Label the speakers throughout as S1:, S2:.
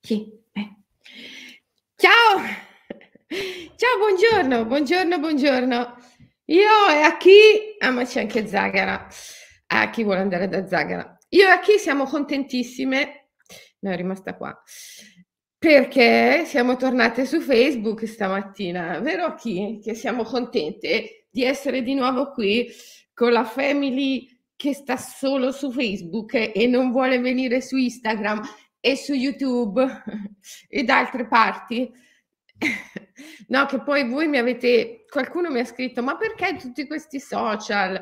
S1: Sì. Ciao! Ciao, buongiorno, buongiorno, buongiorno. Io e a chi? Ah, ma c'è anche Zagara. A chi vuole andare da Zagara? Io e a chi siamo contentissime. No, è rimasta qua. Perché siamo tornate su Facebook stamattina, vero a chi? Che siamo contente di essere di nuovo qui con la family che sta solo su Facebook e non vuole venire su Instagram e su YouTube e da altre parti. No, che poi voi mi avete, qualcuno mi ha scritto, ma perché tutti questi social?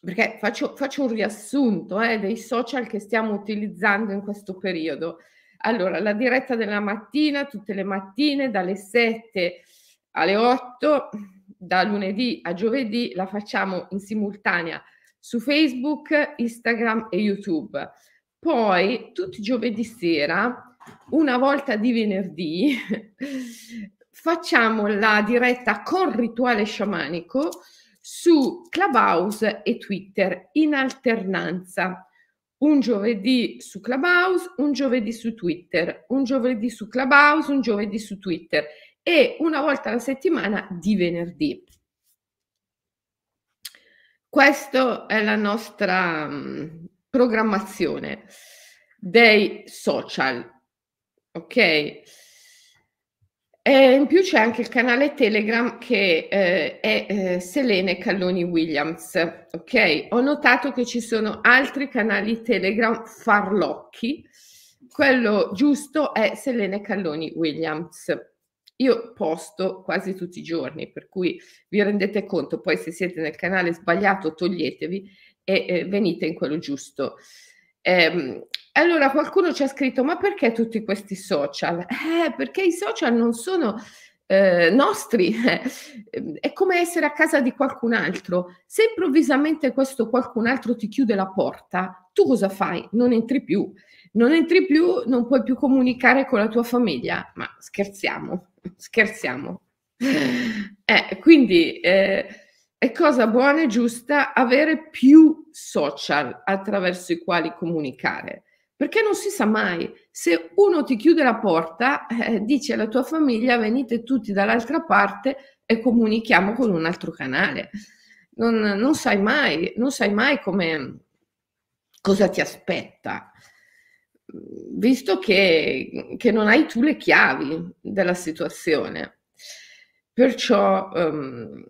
S1: Perché faccio, faccio un riassunto eh, dei social che stiamo utilizzando in questo periodo. Allora, la diretta della mattina, tutte le mattine, dalle 7 alle 8, da lunedì a giovedì, la facciamo in simultanea su Facebook, Instagram e YouTube. Poi, tutti i giovedì sera, una volta di venerdì, facciamo la diretta con rituale sciamanico su Clubhouse e Twitter in alternanza. Un giovedì su Clubhouse, un giovedì su Twitter, un giovedì su Clubhouse, un giovedì su Twitter e una volta alla settimana di venerdì. Questa è la nostra programmazione dei social, ok? E in più c'è anche il canale Telegram che eh, è eh, Selene Calloni Williams, ok? Ho notato che ci sono altri canali Telegram farlocchi, quello giusto è Selene Calloni Williams. Io posto quasi tutti i giorni, per cui vi rendete conto, poi se siete nel canale sbagliato toglietevi e eh, venite in quello giusto. Ehm, allora qualcuno ci ha scritto, ma perché tutti questi social? Eh, perché i social non sono eh, nostri, è come essere a casa di qualcun altro. Se improvvisamente questo qualcun altro ti chiude la porta, tu cosa fai? Non entri più. Non entri più, non puoi più comunicare con la tua famiglia. Ma scherziamo scherziamo. Eh, quindi eh, è cosa buona e giusta avere più social attraverso i quali comunicare, perché non si sa mai. Se uno ti chiude la porta, eh, dici alla tua famiglia venite tutti dall'altra parte e comunichiamo con un altro canale. Non, non sai mai, non sai mai come, cosa ti aspetta visto che, che, non hai tu le chiavi della situazione. Perciò um,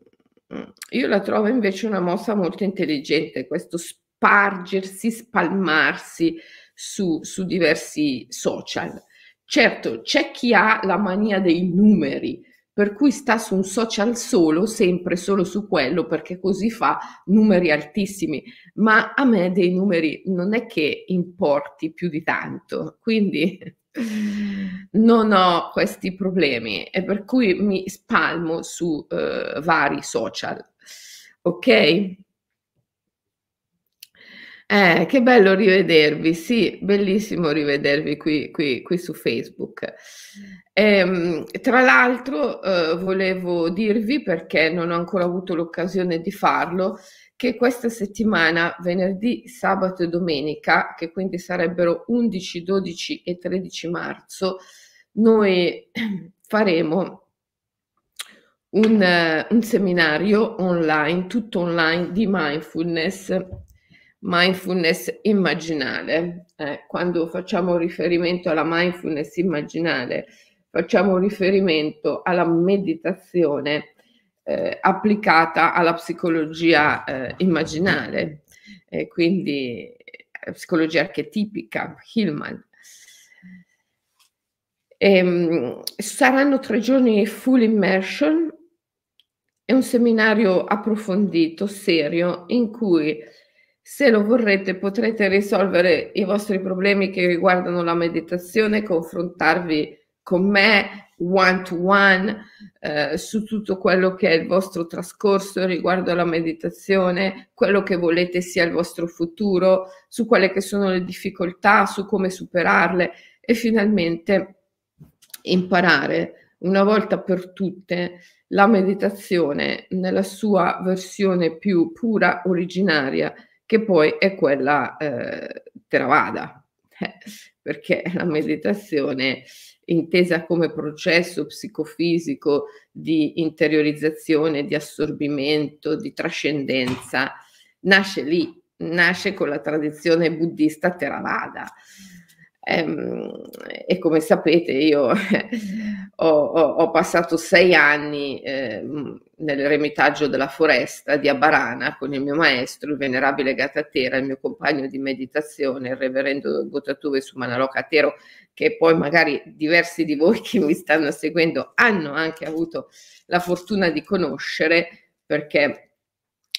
S1: io la trovo invece una mossa molto intelligente, questo spargersi, spalmarsi su, su diversi social. Certo, c'è chi ha la mania dei numeri, per cui sta su un social solo, sempre solo su quello, perché così fa numeri altissimi, ma a me dei numeri non è che importi più di tanto, quindi non ho questi problemi e per cui mi spalmo su uh, vari social. Ok? Eh, che bello rivedervi, sì, bellissimo rivedervi qui, qui, qui su Facebook. Ehm, tra l'altro, eh, volevo dirvi, perché non ho ancora avuto l'occasione di farlo, che questa settimana, venerdì, sabato e domenica, che quindi sarebbero 11, 12 e 13 marzo, noi faremo un, un seminario online, tutto online di mindfulness mindfulness immaginale. Eh, quando facciamo riferimento alla mindfulness immaginale, facciamo riferimento alla meditazione eh, applicata alla psicologia eh, immaginale, quindi eh, psicologia archetipica, Hillman. Ehm, saranno tre giorni full immersion, è un seminario approfondito, serio, in cui se lo vorrete potrete risolvere i vostri problemi che riguardano la meditazione, confrontarvi con me one to one eh, su tutto quello che è il vostro trascorso riguardo alla meditazione, quello che volete sia il vostro futuro, su quelle che sono le difficoltà, su come superarle e finalmente imparare una volta per tutte la meditazione nella sua versione più pura, originaria che poi è quella eh, Theravada, eh, perché la meditazione intesa come processo psicofisico di interiorizzazione, di assorbimento, di trascendenza, nasce lì, nasce con la tradizione buddista Theravada. Ehm, e come sapete io ho, ho, passato sei anni eh, nell'eremitaggio della foresta di Abarana con il mio maestro, il venerabile Gatatera, il mio compagno di meditazione, il reverendo Botatuve Sumanaloka Tero, che poi magari diversi di voi che mi stanno seguendo hanno anche avuto la fortuna di conoscere perché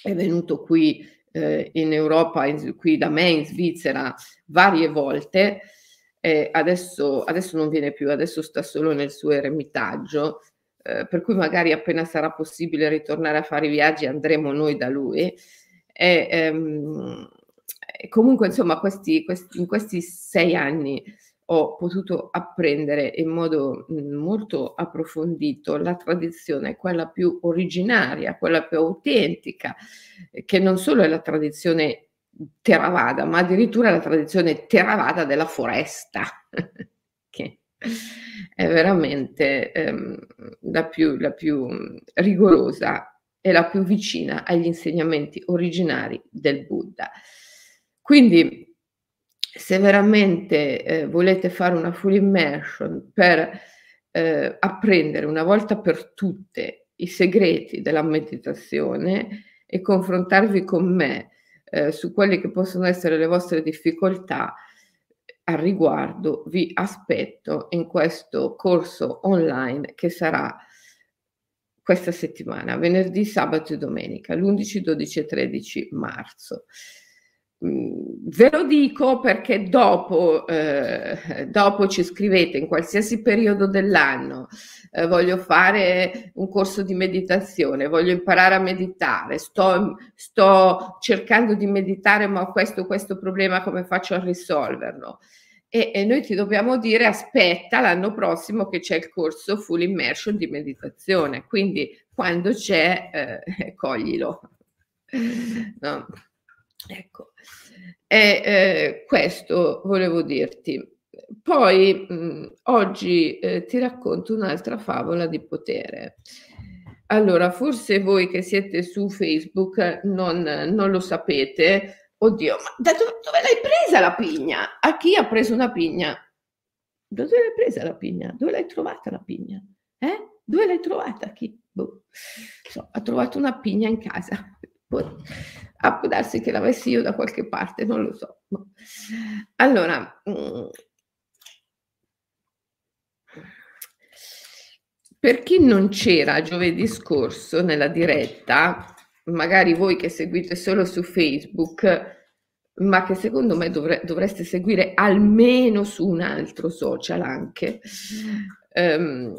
S1: è venuto qui eh, in Europa, in, qui da me in Svizzera varie volte eh, adesso, adesso, non viene più, adesso sta solo nel suo eremitaggio, eh, per cui magari appena sarà possibile ritornare a fare i viaggi andremo noi da lui. E, ehm, comunque, insomma, questi, questi, in questi sei anni ho potuto apprendere in modo mh, molto approfondito la tradizione, quella più originaria, quella più autentica, che non solo è la tradizione Theravada, ma addirittura la tradizione Theravada della foresta, che è veramente ehm, la, più, la più rigorosa e la più vicina agli insegnamenti originari del Buddha. Quindi, se veramente eh, volete fare una full immersion per eh, apprendere una volta per tutte i segreti della meditazione e confrontarvi con me eh, su quelle che possono essere le vostre difficoltà al riguardo, vi aspetto in questo corso online che sarà questa settimana, venerdì, sabato e domenica, l'11, 12 e 13 marzo. Ve lo dico perché dopo, eh, dopo ci scrivete in qualsiasi periodo dell'anno, eh, voglio fare un corso di meditazione, voglio imparare a meditare, sto, sto cercando di meditare ma ho questo, questo problema, come faccio a risolverlo? E, e, noi ti dobbiamo dire aspetta l'anno prossimo che c'è il corso full immersion di meditazione, quindi quando c'è eh, coglilo. No. Ecco, e eh, questo volevo dirti. Poi mh, oggi eh, ti racconto un'altra favola di potere. Allora, forse voi che siete su Facebook non, non lo sapete. Oddio, ma da dove, dove l'hai presa la pigna? A chi ha preso una pigna? Da dove l'hai presa la pigna? Dove l'hai trovata la pigna? Eh? Dove l'hai trovata? Chi? Boh. So, ha trovato una pigna in casa. Può darsi che l'avessi io da qualche parte, non lo so. Allora, mm, per chi non c'era giovedì scorso nella diretta, magari voi che seguite solo su Facebook, ma che secondo me dovre- dovreste seguire almeno su un altro social anche. Um,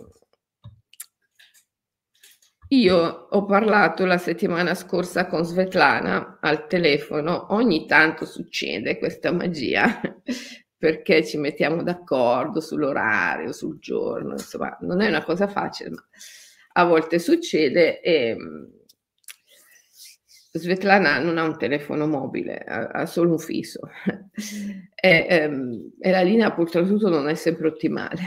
S1: io ho parlato la settimana scorsa con Svetlana al telefono, ogni tanto succede questa magia perché ci mettiamo d'accordo sull'orario, sul giorno, insomma, non è una cosa facile, ma a volte succede e mm, Svetlana non ha un telefono mobile, ha, solo un fisso e, ehm, e, la linea purtroppo non è sempre ottimale.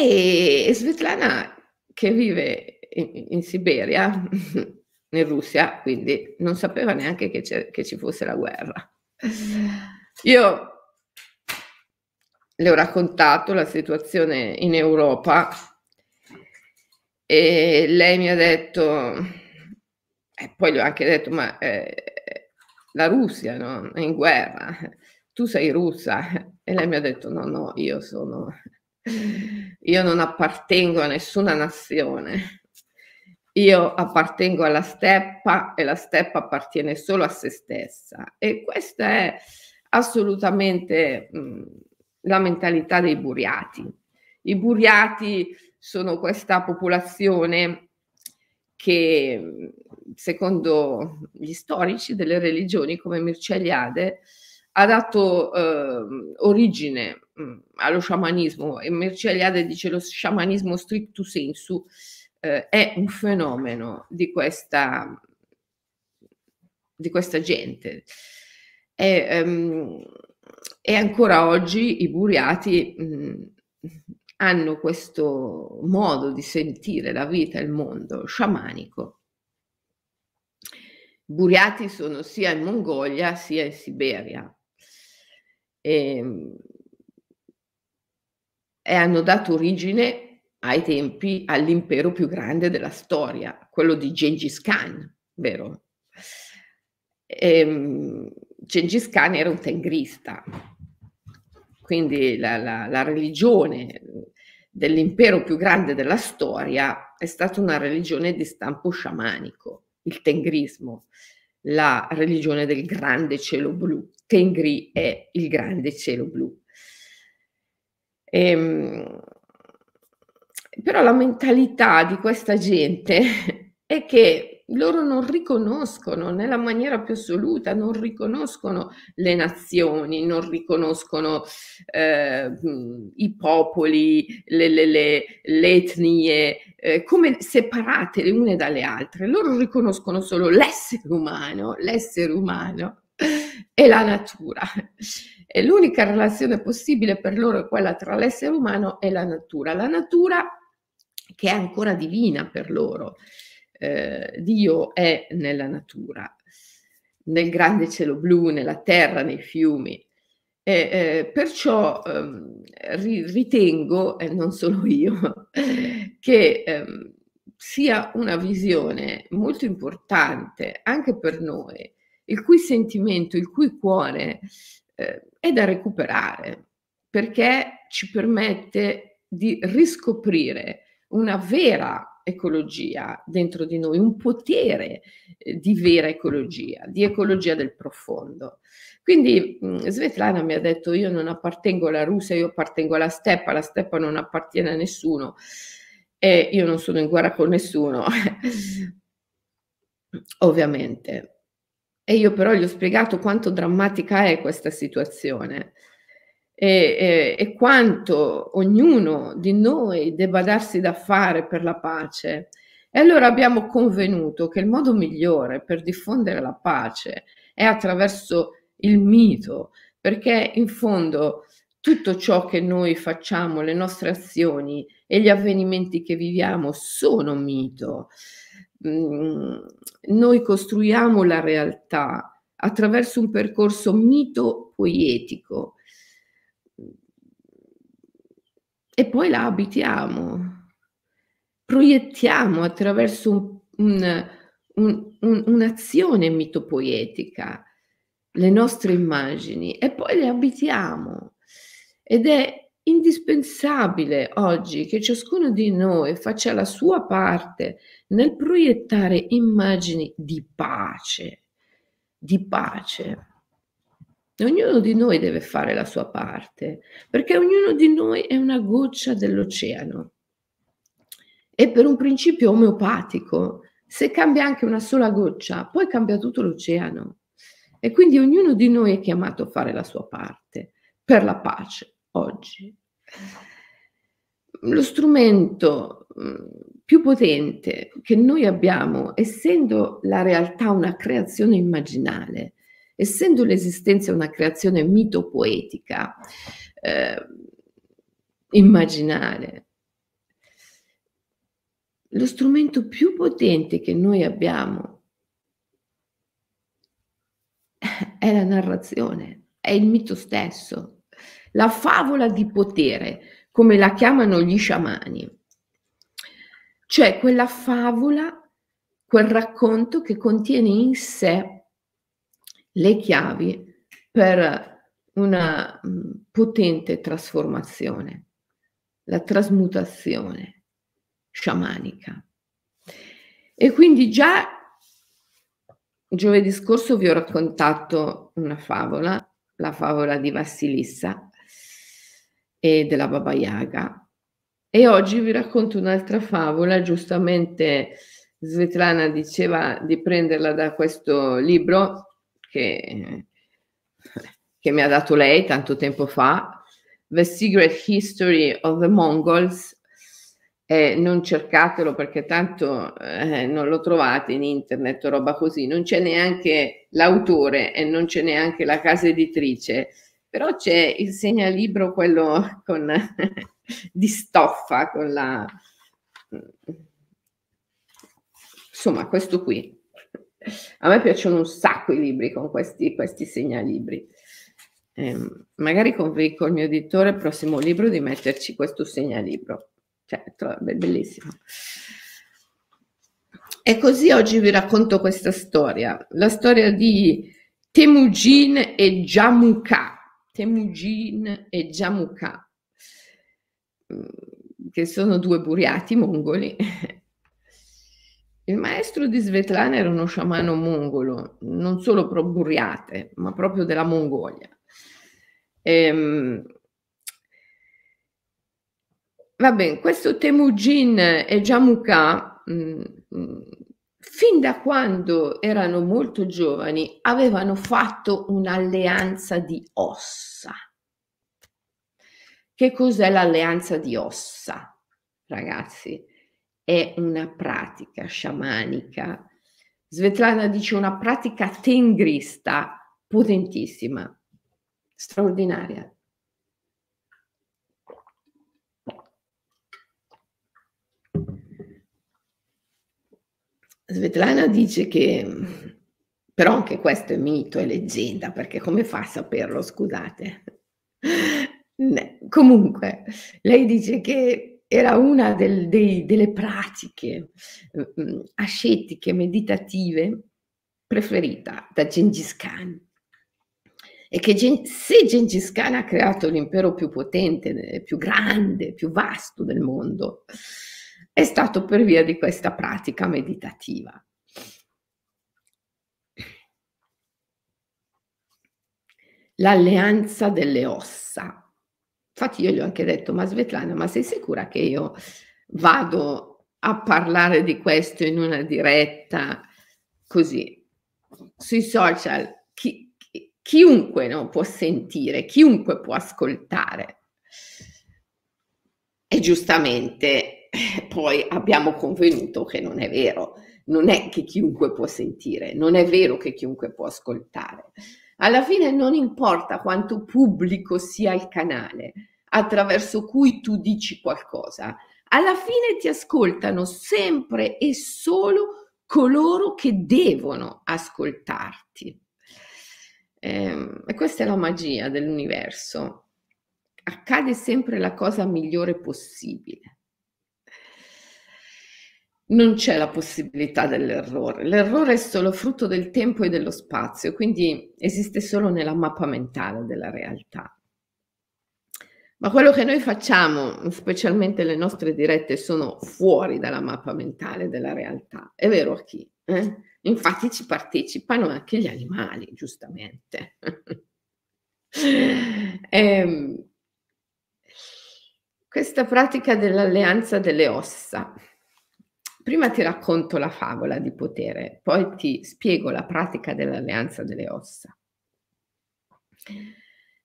S1: E Svetlana, che vive in, in Siberia, in Russia, quindi non sapeva neanche che, che, ci fosse la guerra. Io le ho raccontato la situazione in Europa e lei mi ha detto, e poi le ho anche detto, ma eh, la Russia no? è in guerra, tu sei russa. E lei mi ha detto, no, no, io sono io non appartengo a nessuna nazione. Io appartengo alla steppa e la steppa appartiene solo a se stessa. E questa è assolutamente mh, la mentalità dei buriati. I buriati sono questa popolazione che, secondo gli storici delle religioni come Mircea Eliade, ha dato eh, origine mm, allo sciamanismo e Mircea Eliade dice lo sciamanismo stricto sensu eh, è un fenomeno di questa di questa gente. E, um, e, ancora oggi i buriati mh, hanno questo modo di sentire la vita e il mondo sciamanico. I buriati sono sia in Mongolia sia in Siberia e, e hanno dato origine ai tempi all'impero più grande della storia, quello di Gengis Khan, vero? E, ehm, Gengis Khan era un tengrista, quindi la, la, la religione dell'impero più grande della storia è stata una religione di stampo sciamanico, il tengrismo, la religione del grande cielo blu. Tengri è il grande cielo blu. Ehm, però la mentalità di questa gente è che loro non riconoscono nella maniera più assoluta, non riconoscono le nazioni, non riconoscono eh, i popoli, le, le, le, le etnie eh, come separate le une dalle altre. Loro riconoscono solo l'essere umano, l'essere umano e la natura. E l'unica relazione possibile per loro è quella tra l'essere umano e la natura. La natura che è ancora divina per loro eh, Dio è nella natura, nel grande cielo blu, nella terra, nei fiumi. E, eh, perciò ehm, ritengo, e non solo io, che ehm, sia una visione molto importante anche per noi, il cui sentimento, il cui cuore eh, è da recuperare, perché ci permette di riscoprire una vera ecologia dentro di noi, un potere eh, di vera ecologia, di ecologia del profondo. Quindi mh, Svetlana mi ha detto io non appartengo alla Russia, io appartengo alla steppa, la steppa non appartiene a nessuno e io non sono in guerra con nessuno, ovviamente. E io però gli ho spiegato quanto drammatica è questa situazione e, e, e, quanto ognuno di noi debba darsi da fare per la pace. E allora abbiamo convenuto che il modo migliore per diffondere la pace è attraverso il mito, perché in fondo tutto ciò che noi facciamo, le nostre azioni e gli avvenimenti che viviamo sono mito. Mm, noi costruiamo la realtà attraverso un percorso mito-poetico e poi la abitiamo, proiettiamo attraverso un, un, un, un, un'azione mitopoetica le nostre immagini e poi le abitiamo. Ed è indispensabile oggi che ciascuno di noi faccia la sua parte nel proiettare immagini di pace, di pace. Ognuno di noi deve fare la sua parte, perché ognuno di noi è una goccia dell'oceano. E per un principio omeopatico, se cambia anche una sola goccia, poi cambia tutto l'oceano. E quindi ognuno di noi è chiamato a fare la sua parte per la pace oggi. Lo strumento mm, più potente che noi abbiamo, essendo la realtà una creazione immaginale, essendo l'esistenza una creazione mitopoetica, eh, immaginare, lo strumento più potente che noi abbiamo è la narrazione, è il mito stesso, la favola di potere, come la chiamano gli sciamani. Cioè quella favola, quel racconto che contiene in sé le chiavi per una mm, potente trasformazione, la trasmutazione sciamanica. E quindi già giovedì scorso vi ho raccontato una favola, la favola di Vassilissa e della Baba Yaga. E oggi vi racconto un'altra favola, giustamente Svetlana diceva di prenderla da questo libro che, che mi ha dato lei tanto tempo fa, The Secret History of the Mongols, eh, non cercatelo perché tanto eh, non lo trovate in internet roba così, non c'è neanche l'autore e non c'è neanche la casa editrice, però c'è il segnalibro, quello con, di stoffa, con la... Insomma, questo qui. A me piacciono un sacco i libri con questi, questi segnalibri. Eh, magari convinco il mio editore, il prossimo libro, di metterci questo segnalibro. Cioè, è bellissimo. E così oggi vi racconto questa storia, la storia di Temujin e Jamuka. Temujin e Jamuka, mm, che sono due buriati mongoli. Il maestro di Svetlana era uno sciamano mongolo, non solo pro buriate, ma proprio della Mongolia. Ehm, Va bene, questo Temujin e Jamuka, mh, mh, fin da quando erano molto giovani, avevano fatto un'alleanza di ossa. Che cos'è l'alleanza di ossa, ragazzi? È una pratica sciamanica. Svetlana dice una pratica tengrista potentissima, straordinaria. Svetlana dice che, però anche questo è mito, è leggenda, perché come fa a saperlo, scusate? Comunque, lei dice che era una del, dei, delle pratiche um, ascetiche, meditative preferita da Gengis Khan. E che Gen- se Gengis Khan ha creato l'impero più potente, più grande, più vasto del mondo, è stato per via di questa pratica meditativa. L'alleanza delle ossa. Infatti io gli ho anche detto, ma Svetlana, ma sei sicura che io vado a parlare di questo in una diretta così sui social? Chi, chi, chiunque no, può sentire, chiunque può ascoltare. E giustamente poi abbiamo convenuto che non è vero, non è che chiunque può sentire, non è vero che chiunque può ascoltare. Alla fine non importa quanto pubblico sia il canale attraverso cui tu dici qualcosa, alla fine ti ascoltano sempre e solo coloro che devono ascoltarti. Eh, e questa è la magia dell'universo. Accade sempre la cosa migliore possibile non c'è la possibilità dell'errore. L'errore è solo frutto del tempo e dello spazio, quindi esiste solo nella mappa mentale della realtà. Ma quello che noi facciamo, specialmente le nostre dirette, sono fuori dalla mappa mentale della realtà. È vero a chi? Eh? Infatti ci partecipano anche gli animali, giustamente. ehm, questa pratica dell'alleanza delle ossa Prima ti racconto la favola di potere, poi ti spiego la pratica dell'alleanza delle ossa.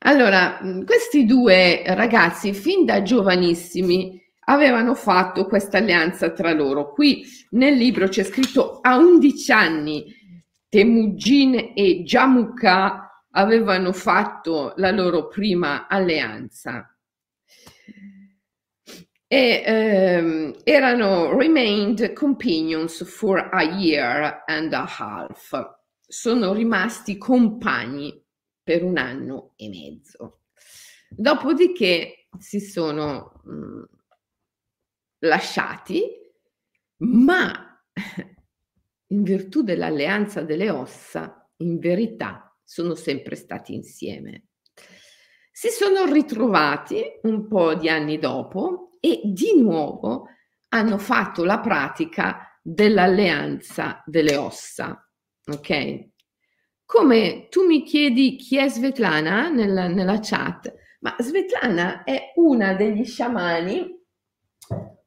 S1: Allora, questi due ragazzi fin da giovanissimi avevano fatto questa alleanza tra loro. Qui nel libro c'è scritto a 11 anni Temujin e Jamuka avevano fatto la loro prima alleanza e ehm, erano remained companions for a year and a half. Sono rimasti compagni per un anno e mezzo. Dopodiché si sono mh, mm, lasciati, ma in virtù dell'alleanza delle ossa, in verità sono sempre stati insieme. Si sono ritrovati un po' di anni dopo e di nuovo hanno fatto la pratica dell'alleanza delle ossa. Ok? Come tu mi chiedi chi è Svetlana nella, nella chat, ma Svetlana è una degli sciamani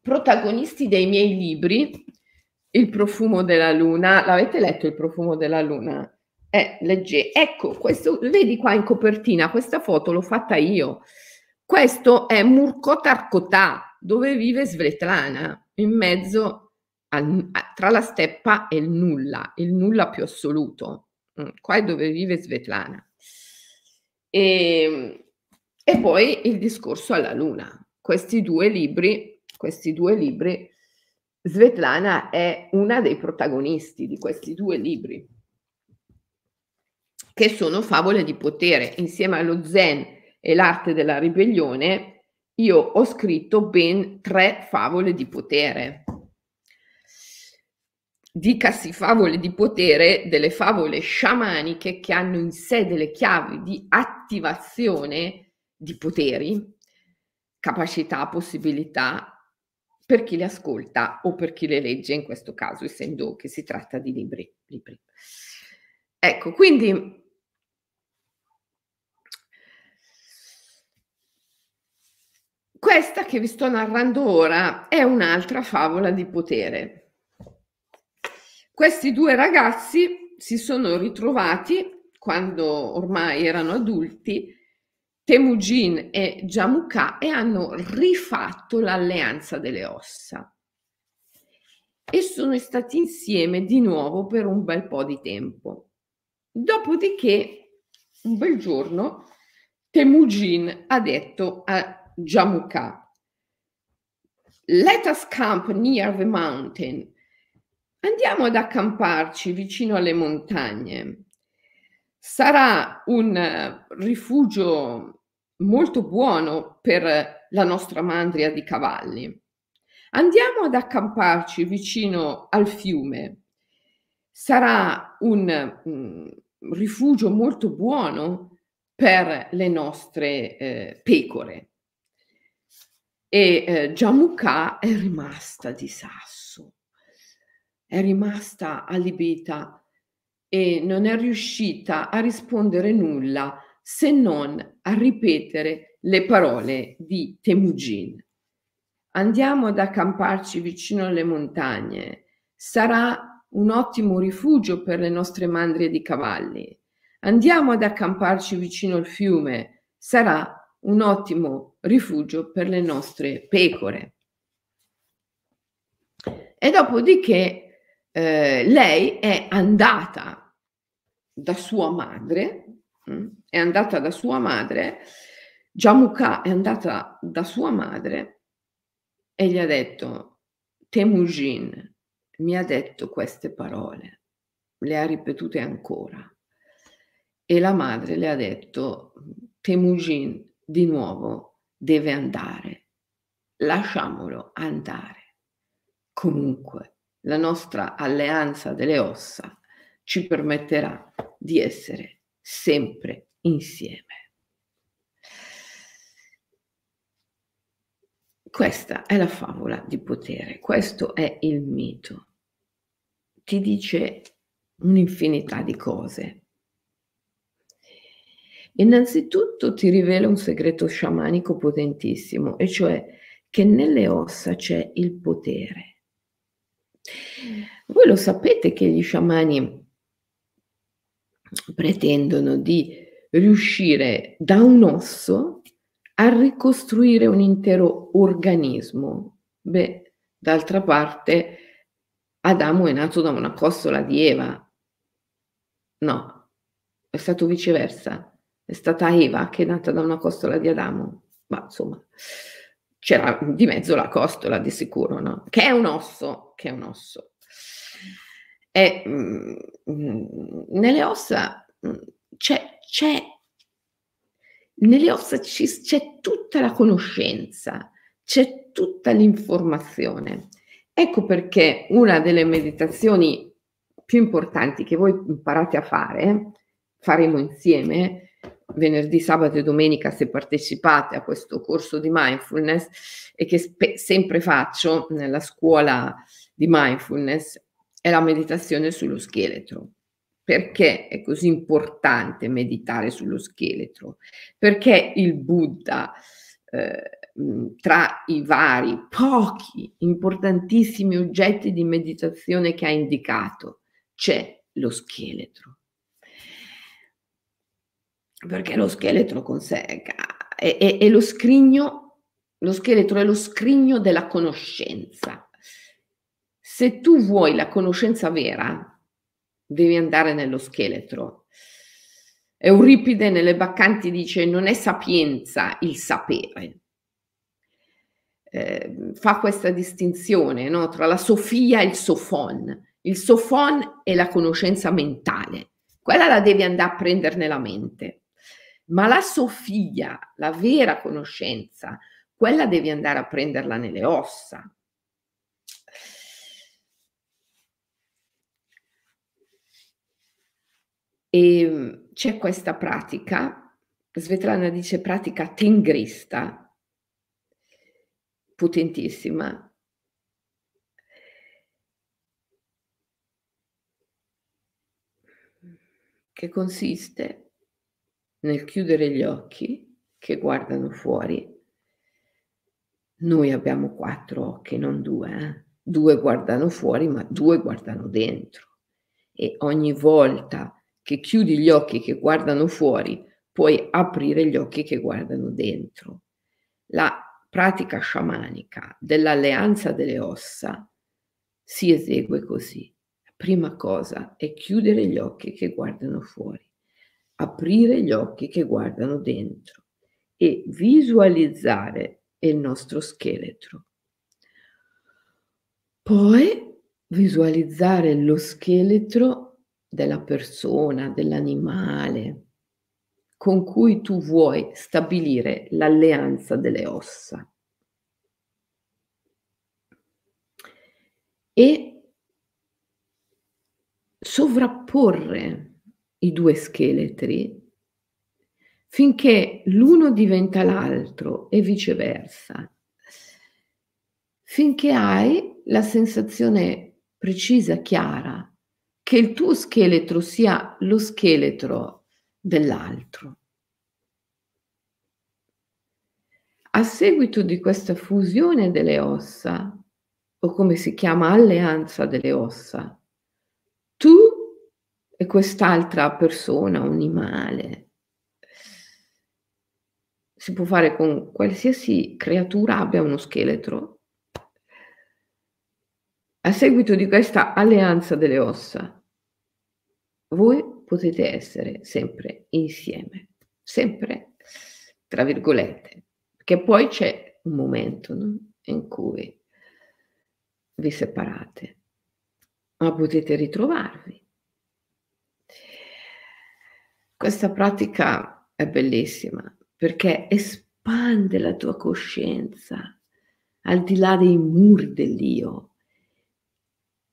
S1: protagonisti dei miei libri, Il profumo della luna. L'avete letto Il profumo della luna? Eh, legge. Ecco, questo, vedi qua in copertina, questa foto l'ho fatta io. Questo è Murkot Arkotà, dove vive Svetlana, in mezzo al, tra la steppa e il nulla, il nulla più assoluto. Mm, qua è dove vive Svetlana. E, e poi il discorso alla luna. Questi due libri, questi due libri, Svetlana è una dei protagonisti di questi due libri, che sono favole di potere. Insieme allo Zen e l'arte della ribellione, io ho scritto ben tre favole di potere. Dicasi favole di potere delle favole sciamaniche che hanno in sé delle chiavi di attivazione di poteri, capacità, possibilità per chi le ascolta o per chi le legge, in questo caso, essendo che si tratta di libri. libri. Ecco, quindi Questa che vi sto narrando ora è un'altra favola di potere. Questi due ragazzi si sono ritrovati quando ormai erano adulti, Temujin e Jamukha, e hanno rifatto l'alleanza delle ossa. E sono stati insieme di nuovo per un bel po' di tempo. Dopodiché, un bel giorno, Temujin ha detto a Jamukha. Let us camp near the mountain. Andiamo ad accamparci vicino alle montagne. Sarà un eh, rifugio molto buono per la nostra mandria di cavalli. Andiamo ad accamparci vicino al fiume. Sarà un um, rifugio molto buono per le nostre eh, pecore e eh, Jamukha è rimasta di sasso, è rimasta allibita e non è riuscita a rispondere nulla se non a ripetere le parole di Temujin. Andiamo ad accamparci vicino alle montagne, sarà un ottimo rifugio per le nostre mandrie di cavalli. Andiamo ad accamparci vicino al fiume, sarà un ottimo rifugio per le nostre pecore. E dopodiché eh, lei è andata da sua madre, mh, mm, è andata da sua madre, Jamukha è andata da sua madre e gli ha detto, Temujin mi ha detto queste parole, le ha ripetute ancora. E la madre le ha detto, Temujin di nuovo deve andare. Lasciamolo andare. Comunque, la nostra alleanza delle ossa ci permetterà di essere sempre insieme. Questa è la favola di potere, questo è il mito. Ti dice un'infinità di cose Innanzitutto ti rivela un segreto sciamanico potentissimo, e cioè che nelle ossa c'è il potere. Voi lo sapete che gli sciamani pretendono di riuscire da un osso a ricostruire un intero organismo. Beh, d'altra parte, Adamo è nato da una costola di Eva. No, è stato viceversa è stata Eva che è nata da una costola di Adamo, ma insomma c'era di mezzo la costola di sicuro, no? Che è un osso, che è un osso. E mh, mm, nelle ossa mm, c'è, c'è, nelle ossa ci, c'è tutta la conoscenza, c'è tutta l'informazione. Ecco perché una delle meditazioni più importanti che voi imparate a fare, faremo insieme, venerdì, sabato e domenica se partecipate a questo corso di mindfulness e che spe- sempre faccio nella scuola di mindfulness è la meditazione sullo scheletro. Perché è così importante meditare sullo scheletro? Perché il Buddha, eh, tra i vari, pochi, importantissimi oggetti di meditazione che ha indicato, c'è lo scheletro perché lo scheletro con sé è, è, è lo scrigno Lo scheletro è lo scrigno della conoscenza. Se tu vuoi la conoscenza vera, devi andare nello scheletro. Euripide nelle Baccanti dice non è sapienza il sapere. Eh, fa questa distinzione no? tra la sofia e il sofon. Il sofon è la conoscenza mentale, quella la devi andare a prendere nella mente. Ma la sofia, la vera conoscenza, quella devi andare a prenderla nelle ossa. E ehm, c'è questa pratica, Svetlana dice pratica tengrista, potentissima, che consiste nel chiudere gli occhi che guardano fuori. Noi abbiamo quattro occhi, non due. Eh? Due guardano fuori, ma due guardano dentro. E ogni volta che chiudi gli occhi che guardano fuori, puoi aprire gli occhi che guardano dentro. La pratica sciamanica dell'alleanza delle ossa si esegue così. La prima cosa è chiudere gli occhi che guardano fuori, aprire gli occhi che guardano dentro e visualizzare il nostro scheletro. Poi visualizzare lo scheletro della persona, dell'animale con cui tu vuoi stabilire l'alleanza delle ossa. E sovrapporre i due scheletri finché l'uno diventa l'altro e viceversa, finché hai la sensazione precisa, chiara che il tuo scheletro sia lo scheletro dell'altro. A seguito di questa fusione delle ossa, o come si chiama alleanza delle ossa, tu e quest'altra persona, un animale, si può fare con qualsiasi creatura abbia uno scheletro, a seguito di questa alleanza delle ossa, voi potete essere sempre insieme, sempre tra virgolette, che poi c'è un momento no? in cui vi separate, ma potete ritrovarvi. Questa pratica è bellissima perché espande la tua coscienza al di là dei muri dell'io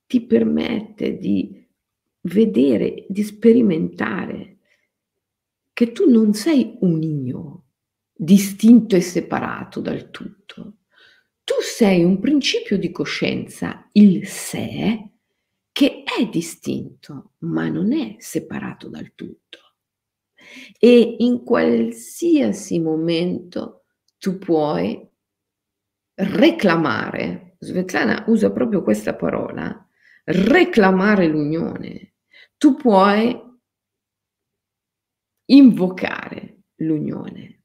S1: ti permette di vedere, di sperimentare che tu non sei un io distinto e separato dal tutto. Tu sei un principio di coscienza, il sé, che è distinto, ma non è separato dal tutto. E in qualsiasi momento tu puoi reclamare, Svetlana usa proprio questa parola, reclamare l'unione, tu puoi invocare l'unione.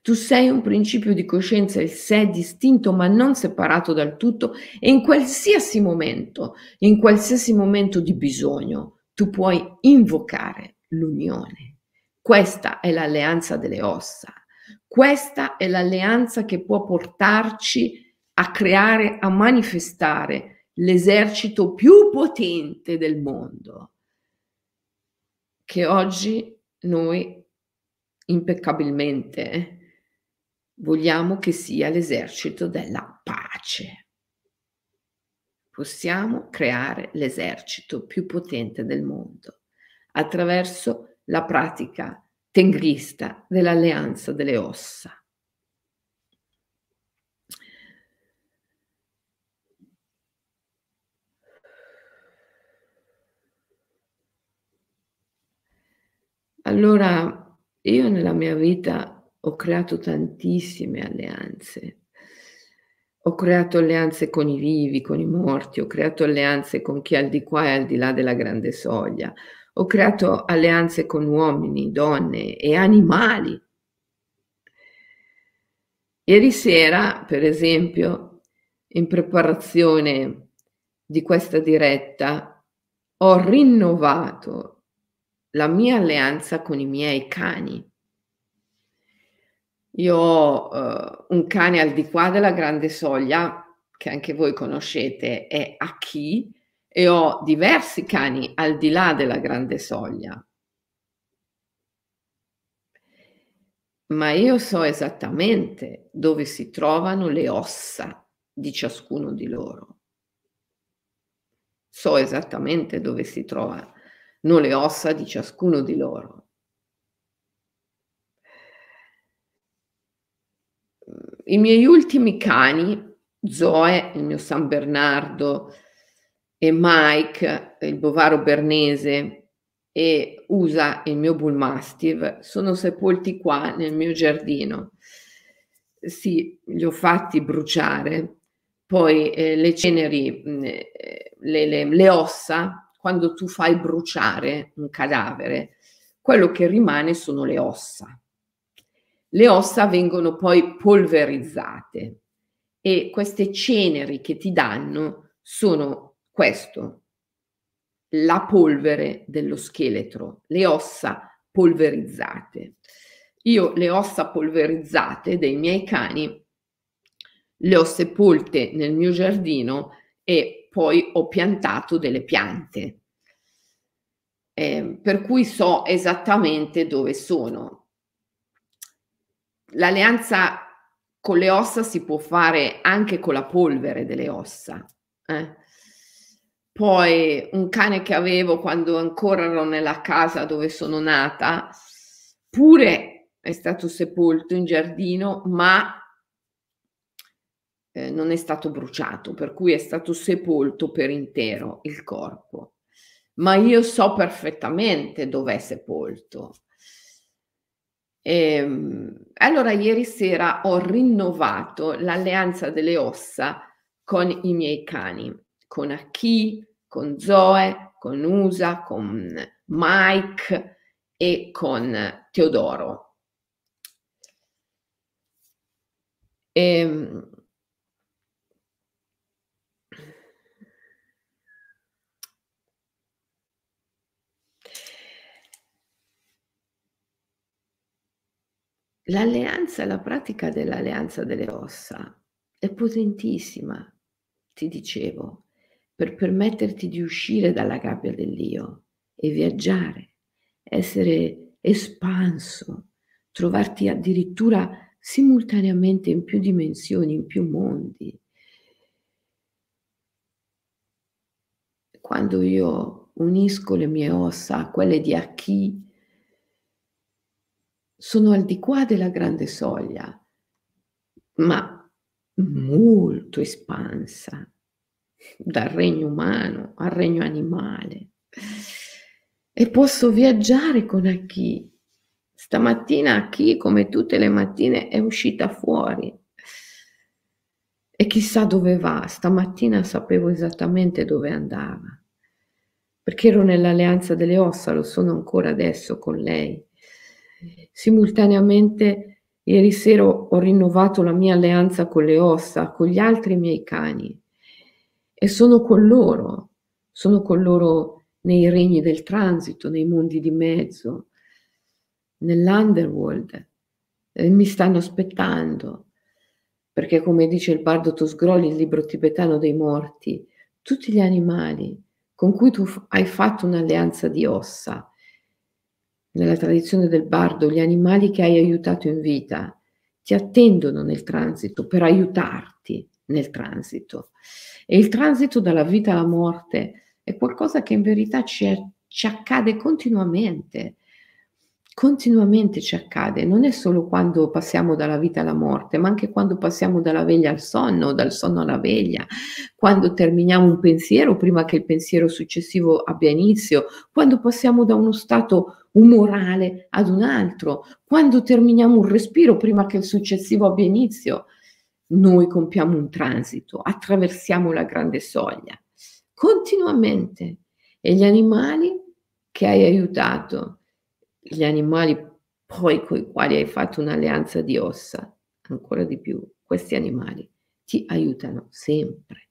S1: Tu sei un principio di coscienza, il sé distinto ma non separato dal tutto e in qualsiasi momento, in qualsiasi momento di bisogno, tu puoi invocare l'unione. Questa è l'alleanza delle ossa. Questa è l'alleanza che può portarci a creare, a manifestare l'esercito più potente del mondo, che oggi noi impeccabilmente vogliamo che sia l'esercito della pace. Possiamo creare l'esercito più potente del mondo attraverso la pratica tengrista dell'alleanza delle ossa. Allora, io nella mia vita ho creato tantissime alleanze. Ho creato alleanze con i vivi, con i morti, ho creato alleanze con chi è al di qua e al di là della grande soglia, ho creato alleanze con uomini, donne e animali. Ieri sera, per esempio, in preparazione di questa diretta, ho rinnovato la mia alleanza con i miei cani. Io ho uh, un cane al di qua della grande soglia, che anche voi conoscete, è Aki, e ho diversi cani al di là della grande soglia. Ma io so esattamente dove si trovano le ossa di ciascuno di loro. So esattamente dove si trovano le ossa di ciascuno di loro. I miei ultimi cani, Zoe, il mio San Bernardo, e Mike, il bovaro bernese, e Usa, il mio bull mastiff, sono sepolti qua nel mio giardino. Sì, li ho fatti bruciare, poi eh, le ceneri, mm, eh, le, le, le ossa, quando tu fai bruciare un cadavere, quello che rimane sono le ossa. Le ossa vengono poi polverizzate e queste ceneri che ti danno sono questo, la polvere dello scheletro, le ossa polverizzate. Io le ossa polverizzate dei miei cani le ho sepolte nel mio giardino e poi ho piantato delle piante. Eh, per cui so esattamente dove sono. L'alleanza con le ossa si può fare anche con la polvere delle ossa. Eh? Poi un cane che avevo quando ancora ero nella casa dove sono nata, pure è stato sepolto in giardino, ma eh, non è stato bruciato, per cui è stato sepolto per intero il corpo. Ma io so perfettamente dove è sepolto. E, ehm, allora ieri sera ho rinnovato l'alleanza delle ossa con i miei cani, con Aki, con Zoe, con Usa, con Mike e con Teodoro. E, ehm, L'alleanza, la pratica dell'alleanza delle ossa è potentissima, ti dicevo, per permetterti di uscire dalla gabbia dell'io e viaggiare, essere espanso, trovarti addirittura simultaneamente in più dimensioni, in più mondi. Quando io unisco le mie ossa a quelle di Aki, sono al di qua della grande soglia, ma molto espansa dal regno umano al regno animale. E posso viaggiare con Aki. Stamattina Aki, come tutte le mattine, è uscita fuori. E chissà dove va. Stamattina sapevo esattamente dove andava. Perché ero nell'alleanza delle ossa, lo sono ancora adesso con lei. Simultaneamente ieri sera ho rinnovato la mia alleanza con le ossa, con gli altri miei cani e sono con loro, sono con loro nei regni del transito, nei mondi di mezzo, nell'underworld. E mi stanno aspettando perché come dice il bardo Tosgroli, il libro tibetano dei morti, tutti gli animali con cui tu hai fatto un'alleanza di ossa nella tradizione del bardo, gli animali che hai aiutato in vita ti attendono nel transito per aiutarti nel transito. E il transito dalla vita alla morte è qualcosa che in verità ci, ci accade continuamente. Continuamente ci accade, non è solo quando passiamo dalla vita alla morte, ma anche quando passiamo dalla veglia al sonno, dal sonno alla veglia, quando terminiamo un pensiero prima che il pensiero successivo abbia inizio, quando passiamo da uno stato umorale ad un altro, quando terminiamo un respiro prima che il successivo abbia inizio. Noi compiamo un transito, attraversiamo la grande soglia, continuamente. E gli animali che hai aiutato, gli animali poi con i quali hai fatto un'alleanza di ossa, ancora di più, questi animali ti aiutano sempre.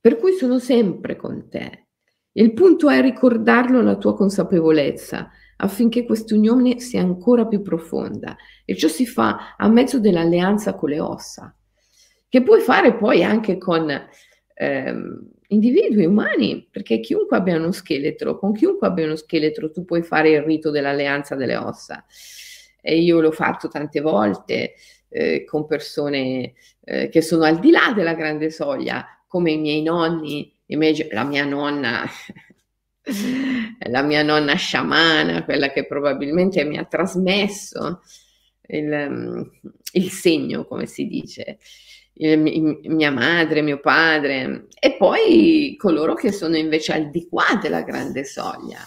S1: Per cui sono sempre con te. Il punto è ricordarlo alla tua consapevolezza affinché quest'unione sia ancora più profonda e ciò si fa a mezzo dell'alleanza con le ossa, che puoi fare poi anche con ehm, individui umani, perché chiunque abbia uno scheletro, con chiunque abbia uno scheletro tu puoi fare il rito dell'alleanza delle ossa. E io l'ho fatto tante volte eh, con persone eh, che sono al di là della grande soglia, come i miei nonni, la mia nonna, la mia nonna sciamana, quella che probabilmente mi ha trasmesso il, il segno, come si dice, il, mia madre, mio padre, e poi coloro che sono invece al di qua della grande soglia.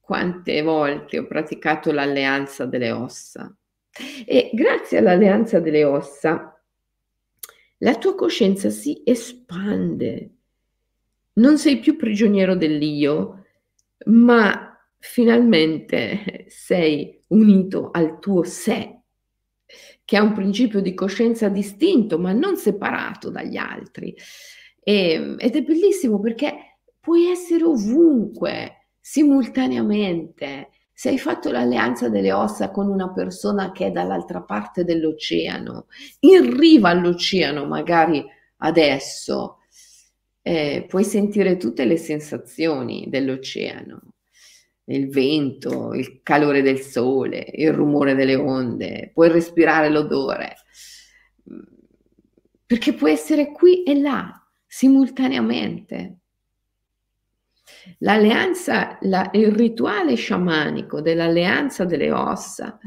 S1: Quante volte ho praticato l'alleanza delle ossa e grazie all'alleanza delle ossa la tua coscienza si espande. Non sei più prigioniero dell'io, ma finalmente sei unito al tuo sé, che ha un principio di coscienza distinto, ma non separato dagli altri. E, ed è bellissimo perché puoi essere ovunque, simultaneamente. Se hai fatto l'alleanza delle ossa con una persona che è dall'altra parte dell'oceano, in riva all'oceano magari adesso, eh, puoi sentire tutte le sensazioni dell'oceano, il vento, il calore del sole, il rumore delle onde, puoi respirare l'odore, perché puoi essere qui e là simultaneamente. L'alleanza, la, il rituale sciamanico dell'alleanza delle ossa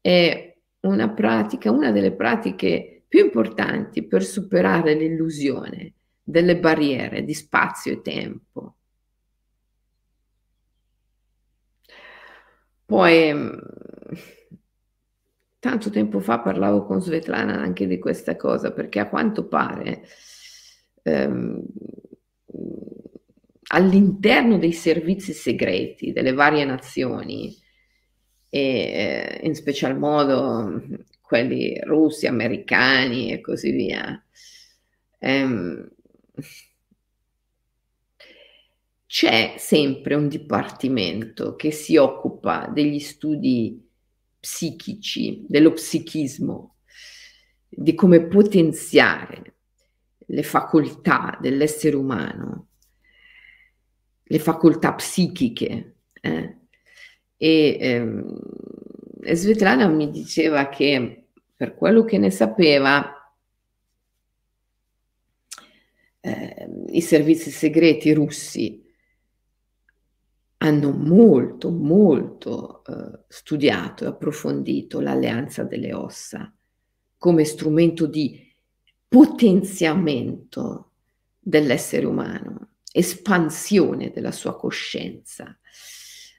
S1: è una pratica, una delle pratiche più importanti per superare l'illusione delle barriere di spazio e tempo. Poi, tanto tempo fa parlavo con Svetlana anche di questa cosa, perché a quanto pare ehm, all'interno dei servizi segreti delle varie nazioni, e in special modo quelli russi, americani e così via, ehm, c'è sempre un dipartimento che si occupa degli studi psichici, dello psichismo, di come potenziare le facoltà dell'essere umano le facoltà psichiche. Eh. E ehm, Svetlana mi diceva che per quello che ne sapeva, eh, i servizi segreti russi hanno molto, molto eh, studiato e approfondito l'alleanza delle ossa come strumento di potenziamento dell'essere umano espansione della sua coscienza.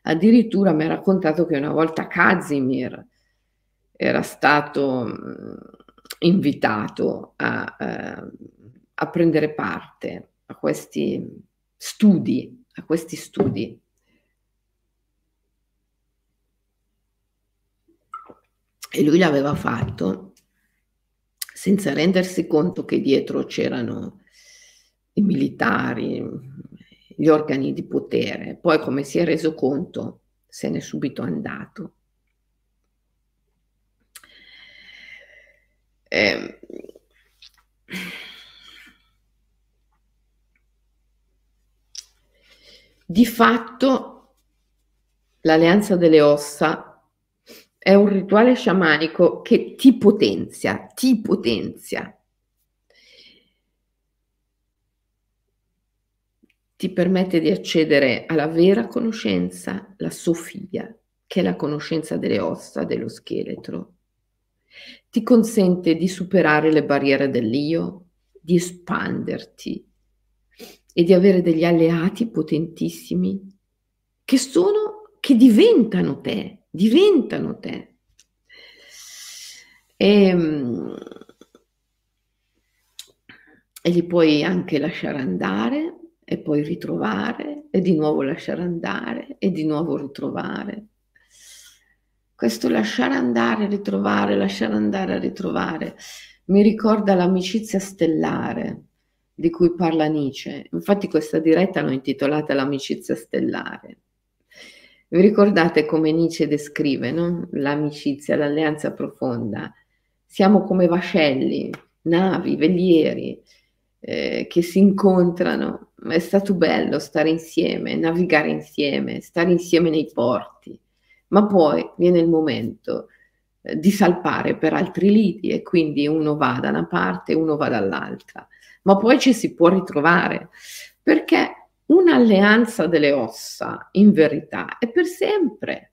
S1: Addirittura mi ha raccontato che una volta Kazimir era stato mm, invitato a, eh, a prendere parte a questi studi, a questi studi. E lui l'aveva fatto senza rendersi conto che dietro c'erano i militari, gli organi di potere. Poi come si è reso conto, se n'è subito andato. Eh, di fatto l'alleanza delle ossa è un rituale sciamanico che ti potenzia, ti potenzia. ti permette di accedere alla vera conoscenza, la Sofia, che è la conoscenza delle ossa, dello scheletro. Ti consente di superare le barriere dell'io, di espanderti e di avere degli alleati potentissimi che sono, che diventano te, diventano te. E, ehm, e li puoi anche lasciare andare e poi ritrovare e di nuovo lasciare andare e di nuovo ritrovare. questo lasciare andare, ritrovare, lasciare andare, ritrovare, mi ricorda l'amicizia stellare di cui parla Nietzsche. Infatti questa diretta l'ho intitolata L'amicizia stellare. Vi ricordate come Nietzsche descrive no? l'amicizia, l'alleanza profonda? Siamo come vascelli, navi, velieri eh, che si incontrano. È stato bello stare insieme, navigare insieme, stare insieme nei porti, ma poi viene il momento eh, di salpare per altri lidi e quindi uno va da una parte e uno va dall'altra, ma poi ci si può ritrovare perché un'alleanza delle ossa in verità è per sempre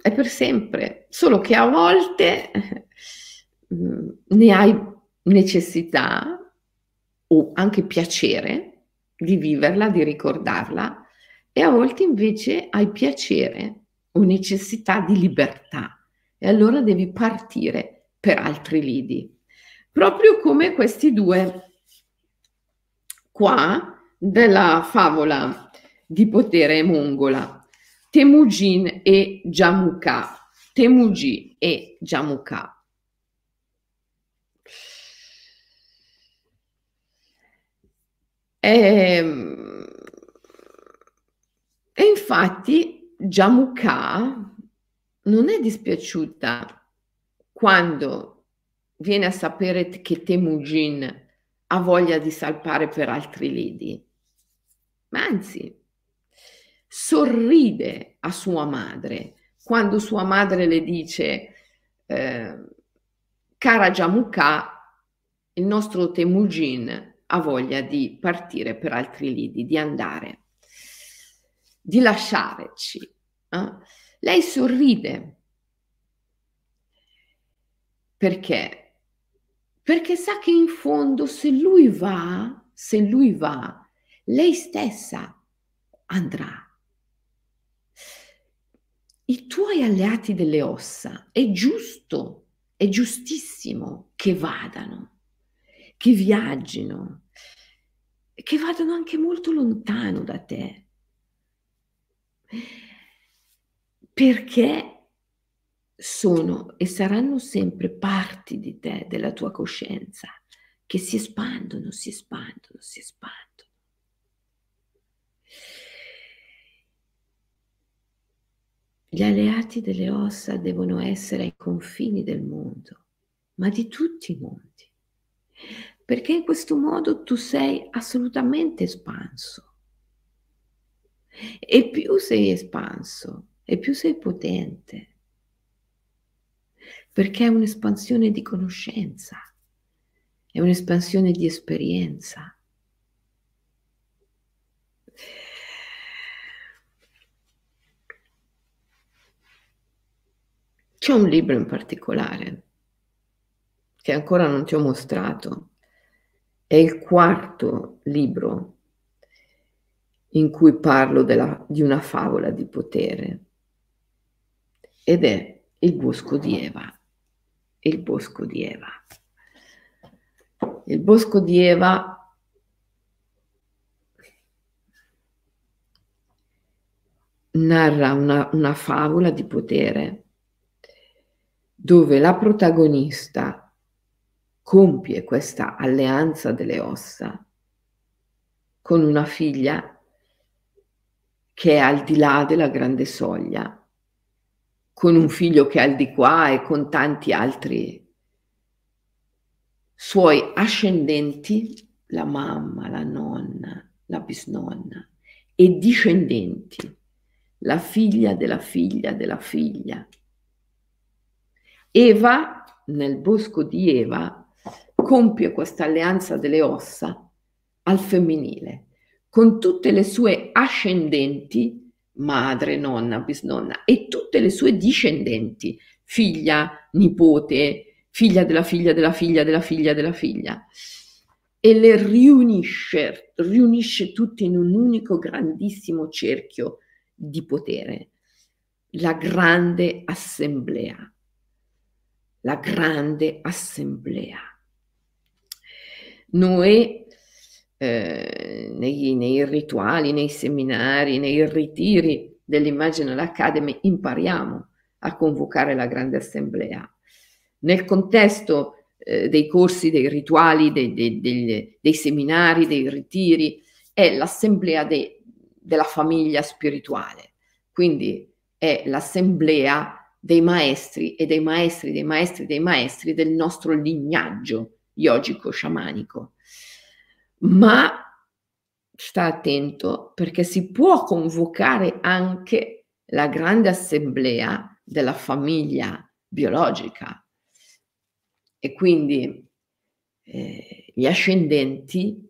S1: è per sempre, solo che a volte mm, ne hai necessità o anche piacere di viverla, di ricordarla, e a volte invece hai piacere o necessità di libertà e allora devi partire per altri lidi. Proprio come questi due qua della favola di potere mongola. Temujin e Jamuka. Temujin e Jamuka. E, ehm, e infatti Jamuka non è dispiaciuta quando viene a sapere che Temujin ha voglia di salpare per altri lidi, ma anzi sorride a sua madre quando sua madre le dice eh, cara Jamukha, il nostro Temujin ha voglia di partire per altri lidi, di andare, di lasciarci. Eh? Lei sorride. Perché? Perché sa che in fondo se lui va, se lui va, lei stessa andrà i tuoi alleati delle ossa, è giusto, è giustissimo che vadano, che viaggino, che vadano anche molto lontano da te. Perché sono e saranno sempre parti di te, della tua coscienza, che si espandono, si espandono, si espandono. Gli alleati delle ossa devono essere ai confini del mondo, ma di tutti i mondi, perché in questo modo tu sei assolutamente espanso. E più sei espanso, e più sei potente, perché è un'espansione di conoscenza, è un'espansione di esperienza. C'è un libro in particolare che ancora non ti ho mostrato. È il quarto libro in cui parlo della, di una favola di potere ed è il bosco di Eva. Il bosco di Eva. Il bosco di Eva narra una, una favola di potere dove la protagonista compie questa alleanza delle ossa con una figlia che è al di là della grande soglia, con un figlio che è al di qua e con tanti altri suoi ascendenti, la mamma, la nonna, la bisnonna, e discendenti, la figlia della figlia della figlia, Eva, nel bosco di Eva, compie questa alleanza delle ossa al femminile, con tutte le sue ascendenti, madre, nonna, bisnonna, e tutte le sue discendenti, figlia, nipote, figlia della figlia della figlia della figlia della figlia, e le riunisce, riunisce tutte in un unico grandissimo cerchio di potere, la grande assemblea la grande assemblea. Noi eh, nei, nei, rituali, nei seminari, nei ritiri dell'Imaginal Academy impariamo a convocare la grande assemblea. Nel contesto eh, dei corsi, dei rituali, dei, dei, dei, dei, seminari, dei ritiri, è l'assemblea della famiglia spirituale. Quindi è l'assemblea dei maestri e dei maestri, dei maestri, dei maestri del nostro lignaggio yogico-sciamanico. Ma sta attento perché si può convocare anche la grande assemblea della famiglia biologica e quindi eh, gli ascendenti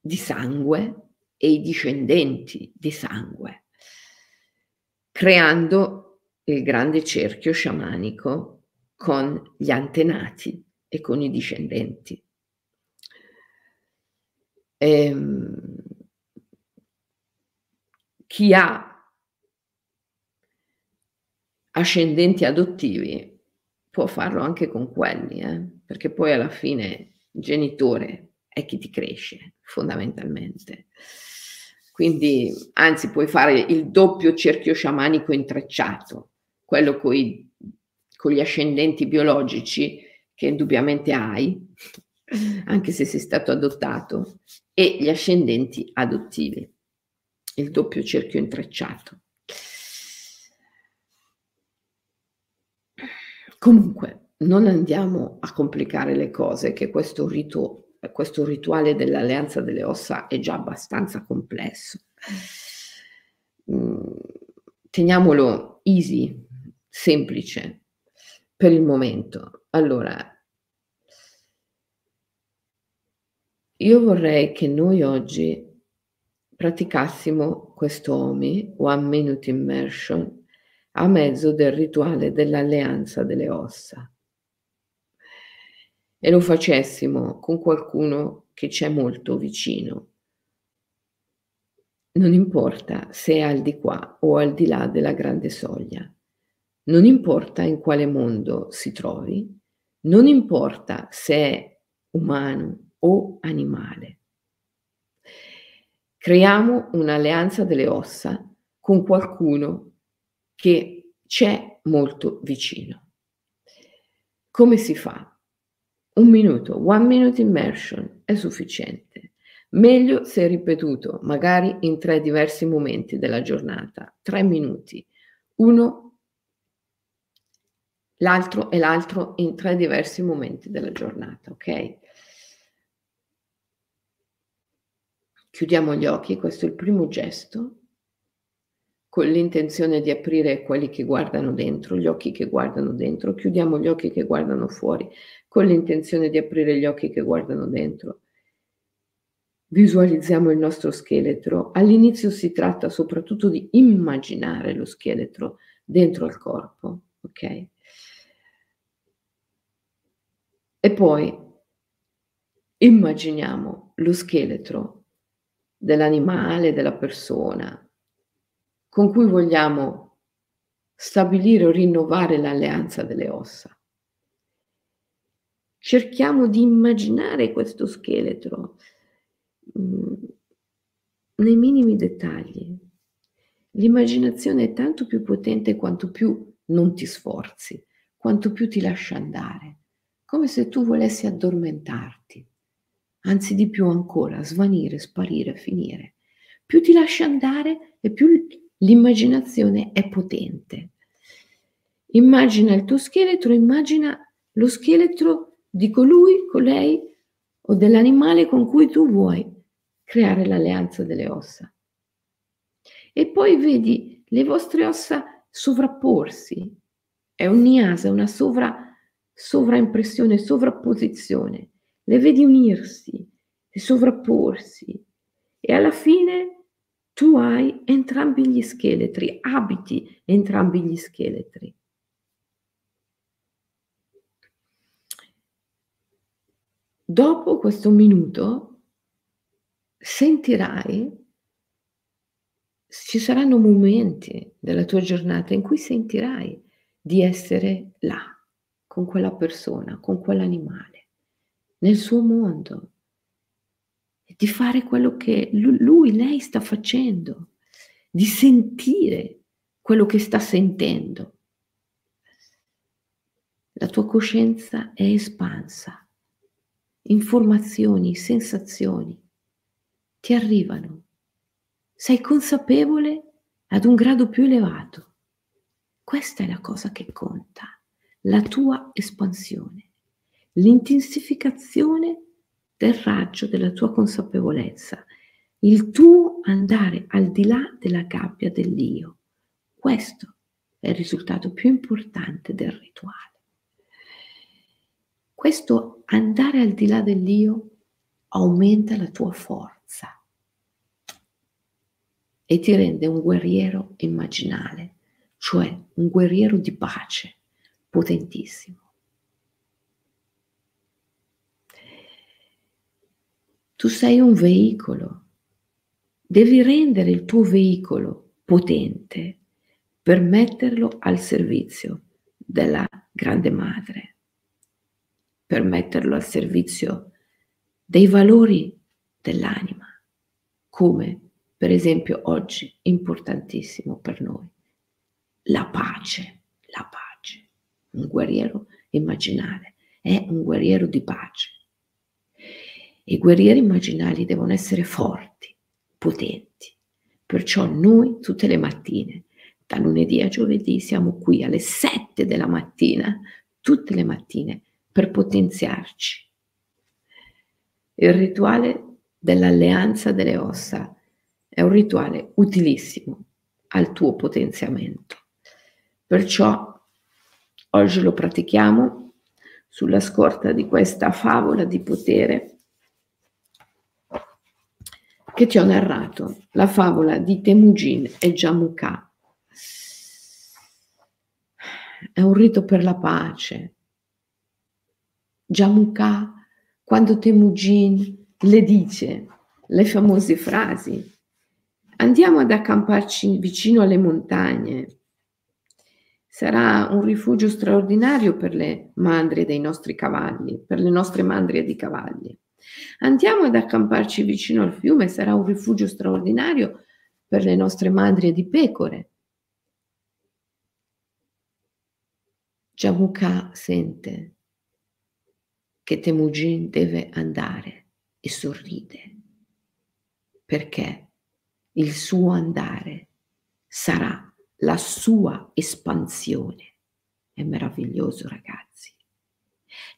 S1: di sangue e i discendenti di sangue, creando il grande cerchio sciamanico con gli antenati e con i discendenti. Ehm, chi ha ascendenti adottivi può farlo anche con quelli, eh? perché poi alla fine il genitore è chi ti cresce fondamentalmente. Quindi, anzi, puoi fare il doppio cerchio sciamanico intrecciato, quello con gli ascendenti biologici che indubbiamente hai, anche se sei stato adottato, e gli ascendenti adottivi il doppio cerchio intrecciato. Comunque, non andiamo a complicare le cose, che questo, rito, questo rituale dell'alleanza delle ossa è già abbastanza complesso. Mm, teniamolo easy, semplice, per il momento. Allora, io vorrei che noi oggi praticassimo questo OMI, One Minute Immersion, a mezzo del rituale dell'alleanza delle ossa. E lo facessimo con qualcuno che c'è molto vicino. Non importa se è al di qua o al di là della grande soglia, non importa in quale mondo si trovi, non importa se è umano o animale. Creiamo un'alleanza delle ossa con qualcuno che c'è molto vicino. Come si fa? Un minuto, one minute immersion è sufficiente. Meglio se ripetuto, magari in tre diversi momenti della giornata, tre minuti, uno, l'altro e l'altro in tre diversi momenti della giornata, ok? Chiudiamo gli occhi, questo è il primo gesto, con l'intenzione di aprire quelli che guardano dentro, gli occhi che guardano dentro, chiudiamo gli occhi che guardano fuori, con l'intenzione di aprire gli occhi che guardano dentro. Visualizziamo il nostro scheletro. All'inizio si tratta soprattutto di immaginare lo scheletro dentro al corpo, ok? E poi immaginiamo lo scheletro dell'animale, della persona, con cui vogliamo stabilire o rinnovare l'alleanza delle ossa. Cerchiamo di immaginare questo scheletro mm, nei minimi dettagli. L'immaginazione è tanto più potente quanto più non ti sforzi, quanto più ti lascia andare, come se tu volessi addormentarti anzi di più ancora, svanire, sparire, finire. Più ti lasci andare e più l'immaginazione è potente. Immagina il tuo scheletro, immagina lo scheletro di colui, colei o dell'animale con cui tu vuoi creare l'alleanza delle ossa. E poi vedi le vostre ossa sovrapporsi. È un niasa, una sovra, sovraimpressione, sovrapposizione le vedi unirsi e sovrapporsi e alla fine tu hai entrambi gli scheletri, abiti entrambi gli scheletri. Dopo questo minuto sentirai, ci saranno momenti della tua giornata in cui sentirai di essere là, con quella persona, con quell'animale nel suo mondo, di fare quello che lui, lei sta facendo, di sentire
S2: quello che sta sentendo. La tua coscienza è espansa, informazioni, sensazioni ti arrivano, sei consapevole ad un grado più elevato. Questa è la cosa che conta, la tua espansione, l'intensificazione del raggio della tua consapevolezza, il tuo andare al di là della gabbia dell'io. Questo è il risultato più importante del rituale. Questo andare al di là dell'io aumenta la tua forza e ti rende un guerriero immaginale, cioè un guerriero di pace potentissimo. Tu sei un veicolo, devi rendere il tuo veicolo potente per metterlo al servizio della grande madre, per metterlo al servizio dei valori dell'anima, come per esempio oggi importantissimo per noi, la pace, la pace. Un guerriero immaginale è un guerriero di pace. I guerrieri immaginali devono essere forti, potenti. Perciò noi tutte le mattine, da lunedì a giovedì, siamo qui alle 7 della mattina, tutte le mattine, per potenziarci. Il rituale dell'alleanza delle ossa è un rituale utilissimo al tuo potenziamento. Perciò oggi lo pratichiamo sulla scorta di questa favola di potere che ti ho narrato, la favola di Temujin e Jamukha. È un rito per la pace. Jamukha, quando Temujin le dice le famose frasi, andiamo ad accamparci vicino alle montagne. Sarà un rifugio straordinario per le mandrie dei nostri cavalli, per le nostre mandrie di cavalli. Andiamo ad accamparci vicino al fiume, sarà un rifugio straordinario per le nostre madri di pecore. Jamukha sente che Temujin deve andare e sorride perché il suo andare sarà la sua espansione. È meraviglioso, ragazzi.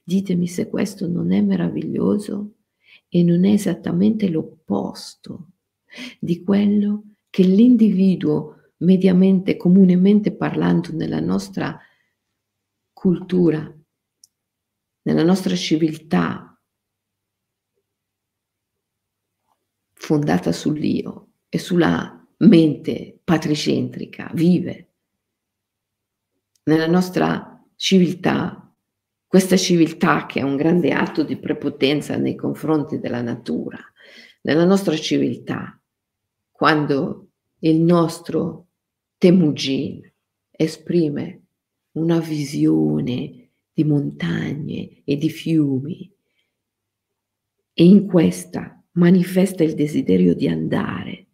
S2: Ditemi se questo non è meraviglioso e non è esattamente l'opposto di quello che l'individuo mediamente, comunemente parlando nella nostra cultura, nella nostra civiltà fondata sull'io e sulla mente patricentrica vive. Nella nostra civiltà questa civiltà che è un grande atto di prepotenza nei confronti della natura, nella nostra civiltà, quando il nostro Temujin esprime una visione di montagne e di fiumi e in questa manifesta il desiderio di andare,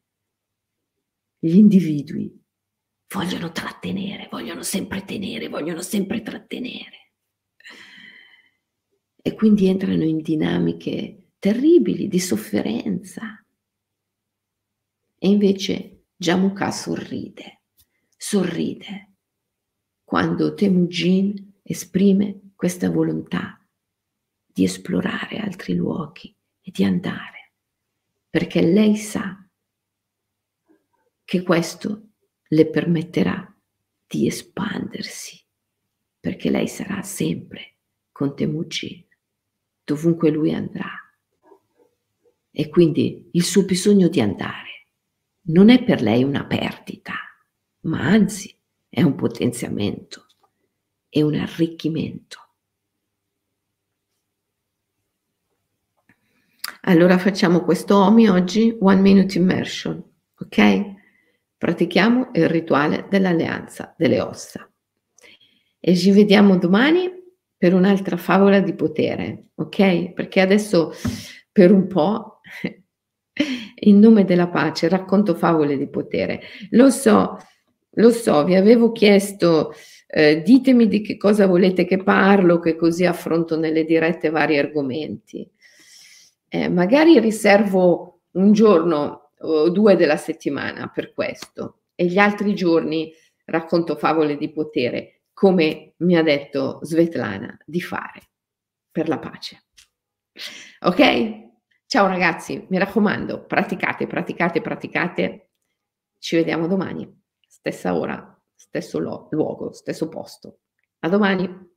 S2: gli individui vogliono trattenere, vogliono sempre tenere, vogliono sempre trattenere e quindi entrano in dinamiche terribili di sofferenza. E invece Jamukha sorride, sorride quando Temujin esprime questa volontà di esplorare altri luoghi e di andare, perché lei sa che questo le permetterà di espandersi, perché lei sarà sempre con Temujin dovunque lui andrà. E quindi il suo bisogno di andare non è per lei una perdita, ma anzi è un potenziamento, è un arricchimento. Allora facciamo questo OMI oggi, One Minute Immersion, ok? Pratichiamo il rituale dell'alleanza delle ossa. E ci vediamo domani per un'altra favola di potere, ok? Perché adesso per un po', in nome della pace, racconto favole di potere. Lo so,
S1: lo so, vi avevo chiesto, eh, ditemi di che cosa volete che parlo, che così affronto nelle dirette vari argomenti. Eh, magari riservo un giorno o due della settimana per questo e gli altri giorni racconto favole di potere, come mi ha detto Svetlana di fare per la pace. Ok? Ciao ragazzi, mi raccomando, praticate, praticate, praticate. Ci vediamo domani, stessa ora, stesso lo- luogo, stesso posto. A domani.